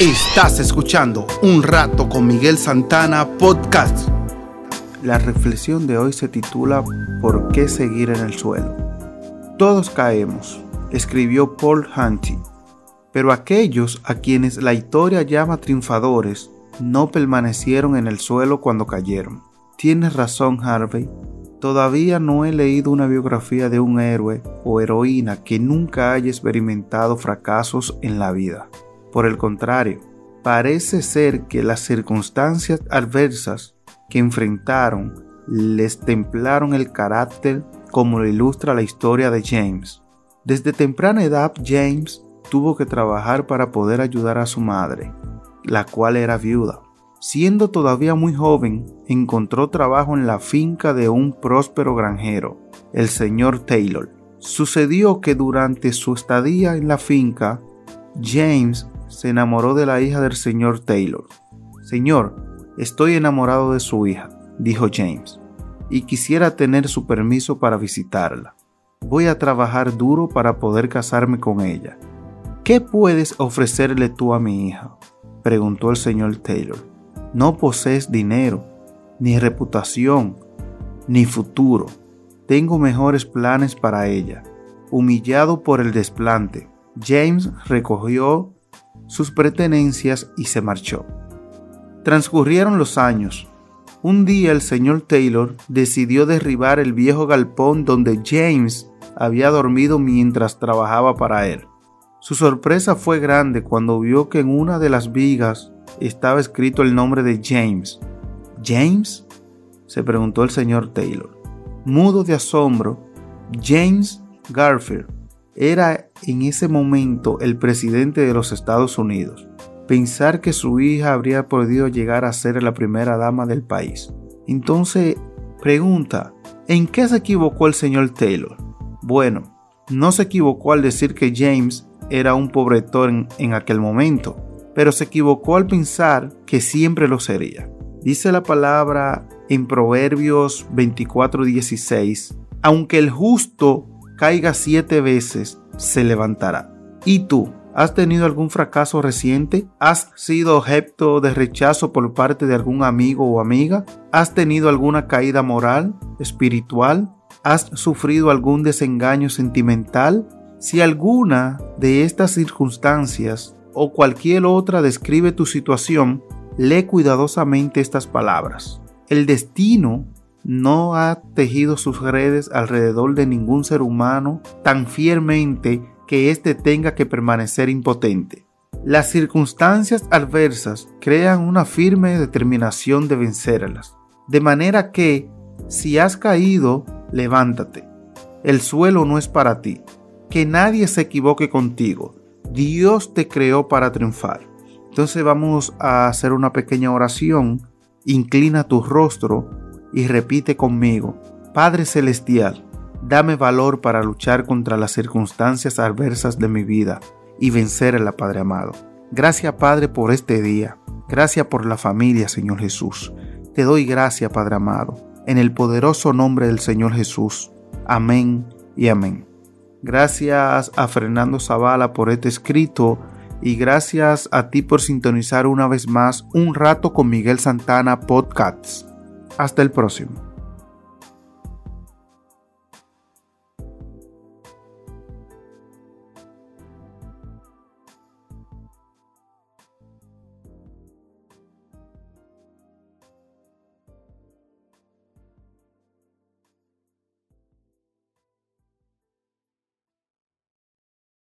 Estás escuchando Un Rato con Miguel Santana Podcast. La reflexión de hoy se titula ¿Por qué seguir en el suelo? Todos caemos, escribió Paul Hanty, pero aquellos a quienes la historia llama triunfadores no permanecieron en el suelo cuando cayeron. Tienes razón, Harvey. Todavía no he leído una biografía de un héroe o heroína que nunca haya experimentado fracasos en la vida. Por el contrario, parece ser que las circunstancias adversas que enfrentaron les templaron el carácter como lo ilustra la historia de James. Desde temprana edad James tuvo que trabajar para poder ayudar a su madre, la cual era viuda. Siendo todavía muy joven, encontró trabajo en la finca de un próspero granjero, el señor Taylor. Sucedió que durante su estadía en la finca, James se enamoró de la hija del señor Taylor. Señor, estoy enamorado de su hija, dijo James, y quisiera tener su permiso para visitarla. Voy a trabajar duro para poder casarme con ella. ¿Qué puedes ofrecerle tú a mi hija? preguntó el señor Taylor. No posees dinero, ni reputación, ni futuro. Tengo mejores planes para ella. Humillado por el desplante, James recogió sus pertenencias y se marchó. Transcurrieron los años. Un día el señor Taylor decidió derribar el viejo galpón donde James había dormido mientras trabajaba para él. Su sorpresa fue grande cuando vio que en una de las vigas estaba escrito el nombre de James. ¿James? se preguntó el señor Taylor. Mudo de asombro, James Garfield era en ese momento el presidente de los Estados Unidos. Pensar que su hija habría podido llegar a ser la primera dama del país. Entonces, pregunta, ¿en qué se equivocó el señor Taylor? Bueno, no se equivocó al decir que James era un pobretón en aquel momento, pero se equivocó al pensar que siempre lo sería. Dice la palabra en Proverbios 24:16, aunque el justo caiga siete veces, se levantará. ¿Y tú? ¿Has tenido algún fracaso reciente? ¿Has sido objeto de rechazo por parte de algún amigo o amiga? ¿Has tenido alguna caída moral, espiritual? ¿Has sufrido algún desengaño sentimental? Si alguna de estas circunstancias o cualquier otra describe tu situación, lee cuidadosamente estas palabras. El destino no ha tejido sus redes alrededor de ningún ser humano tan fielmente que éste tenga que permanecer impotente. Las circunstancias adversas crean una firme determinación de vencerlas, de manera que, si has caído, levántate. El suelo no es para ti. Que nadie se equivoque contigo. Dios te creó para triunfar. Entonces vamos a hacer una pequeña oración. Inclina tu rostro y repite conmigo, Padre Celestial, dame valor para luchar contra las circunstancias adversas de mi vida y vencerla, Padre amado. Gracias, Padre, por este día. Gracias por la familia, Señor Jesús. Te doy gracias, Padre amado, en el poderoso nombre del Señor Jesús. Amén y amén. Gracias a Fernando Zavala por este escrito y gracias a ti por sintonizar una vez más un rato con Miguel Santana Podcasts. Hasta el próximo.